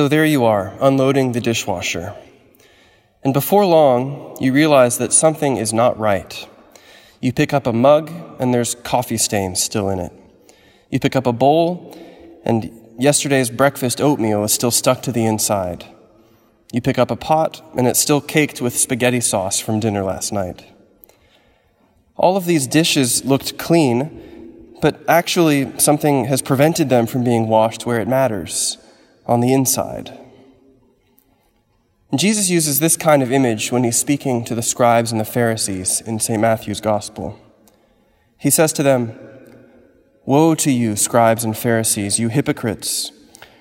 So there you are, unloading the dishwasher. And before long, you realize that something is not right. You pick up a mug, and there's coffee stains still in it. You pick up a bowl, and yesterday's breakfast oatmeal is still stuck to the inside. You pick up a pot, and it's still caked with spaghetti sauce from dinner last night. All of these dishes looked clean, but actually, something has prevented them from being washed where it matters on the inside. And Jesus uses this kind of image when he's speaking to the scribes and the Pharisees in St. Matthew's Gospel. He says to them, Woe to you, scribes and Pharisees, you hypocrites!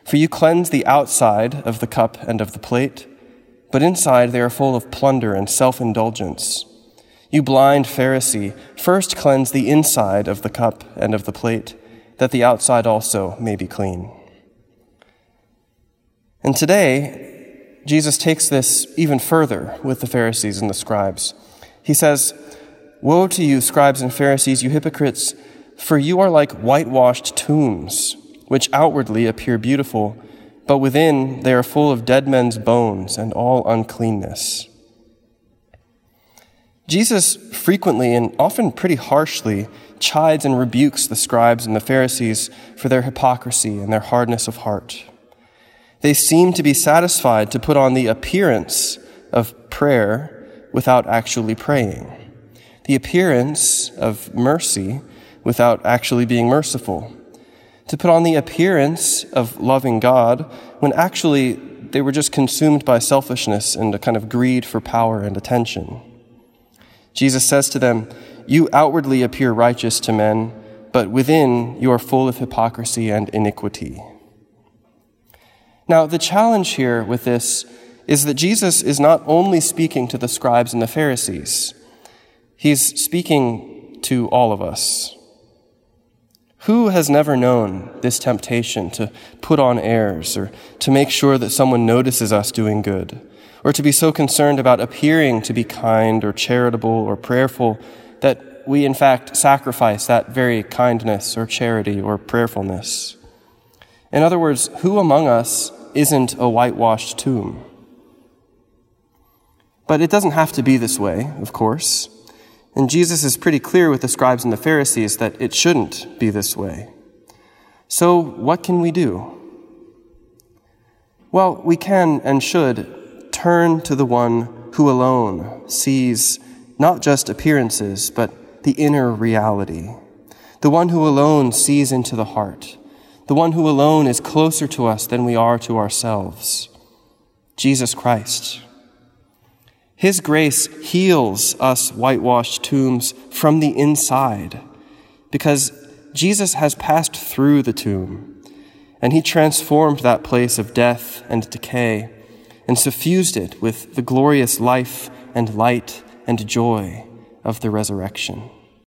For you cleanse the outside of the cup and of the plate, but inside they are full of plunder and self indulgence. You blind Pharisee, first cleanse the inside of the cup and of the plate, that the outside also may be clean. And today, Jesus takes this even further with the Pharisees and the scribes. He says, Woe to you, scribes and Pharisees, you hypocrites, for you are like whitewashed tombs, which outwardly appear beautiful, but within they are full of dead men's bones and all uncleanness. Jesus frequently and often pretty harshly chides and rebukes the scribes and the Pharisees for their hypocrisy and their hardness of heart. They seem to be satisfied to put on the appearance of prayer without actually praying, the appearance of mercy without actually being merciful, to put on the appearance of loving God when actually they were just consumed by selfishness and a kind of greed for power and attention. Jesus says to them, You outwardly appear righteous to men, but within you are full of hypocrisy and iniquity. Now, the challenge here with this is that Jesus is not only speaking to the scribes and the Pharisees, he's speaking to all of us. Who has never known this temptation to put on airs or to make sure that someone notices us doing good, or to be so concerned about appearing to be kind or charitable or prayerful that we in fact sacrifice that very kindness or charity or prayerfulness? In other words, who among us isn't a whitewashed tomb. But it doesn't have to be this way, of course. And Jesus is pretty clear with the scribes and the Pharisees that it shouldn't be this way. So, what can we do? Well, we can and should turn to the one who alone sees not just appearances, but the inner reality. The one who alone sees into the heart the one who alone is closer to us than we are to ourselves Jesus Christ. His grace heals us whitewashed tombs from the inside because Jesus has passed through the tomb and he transformed that place of death and decay and suffused it with the glorious life and light and joy of the resurrection.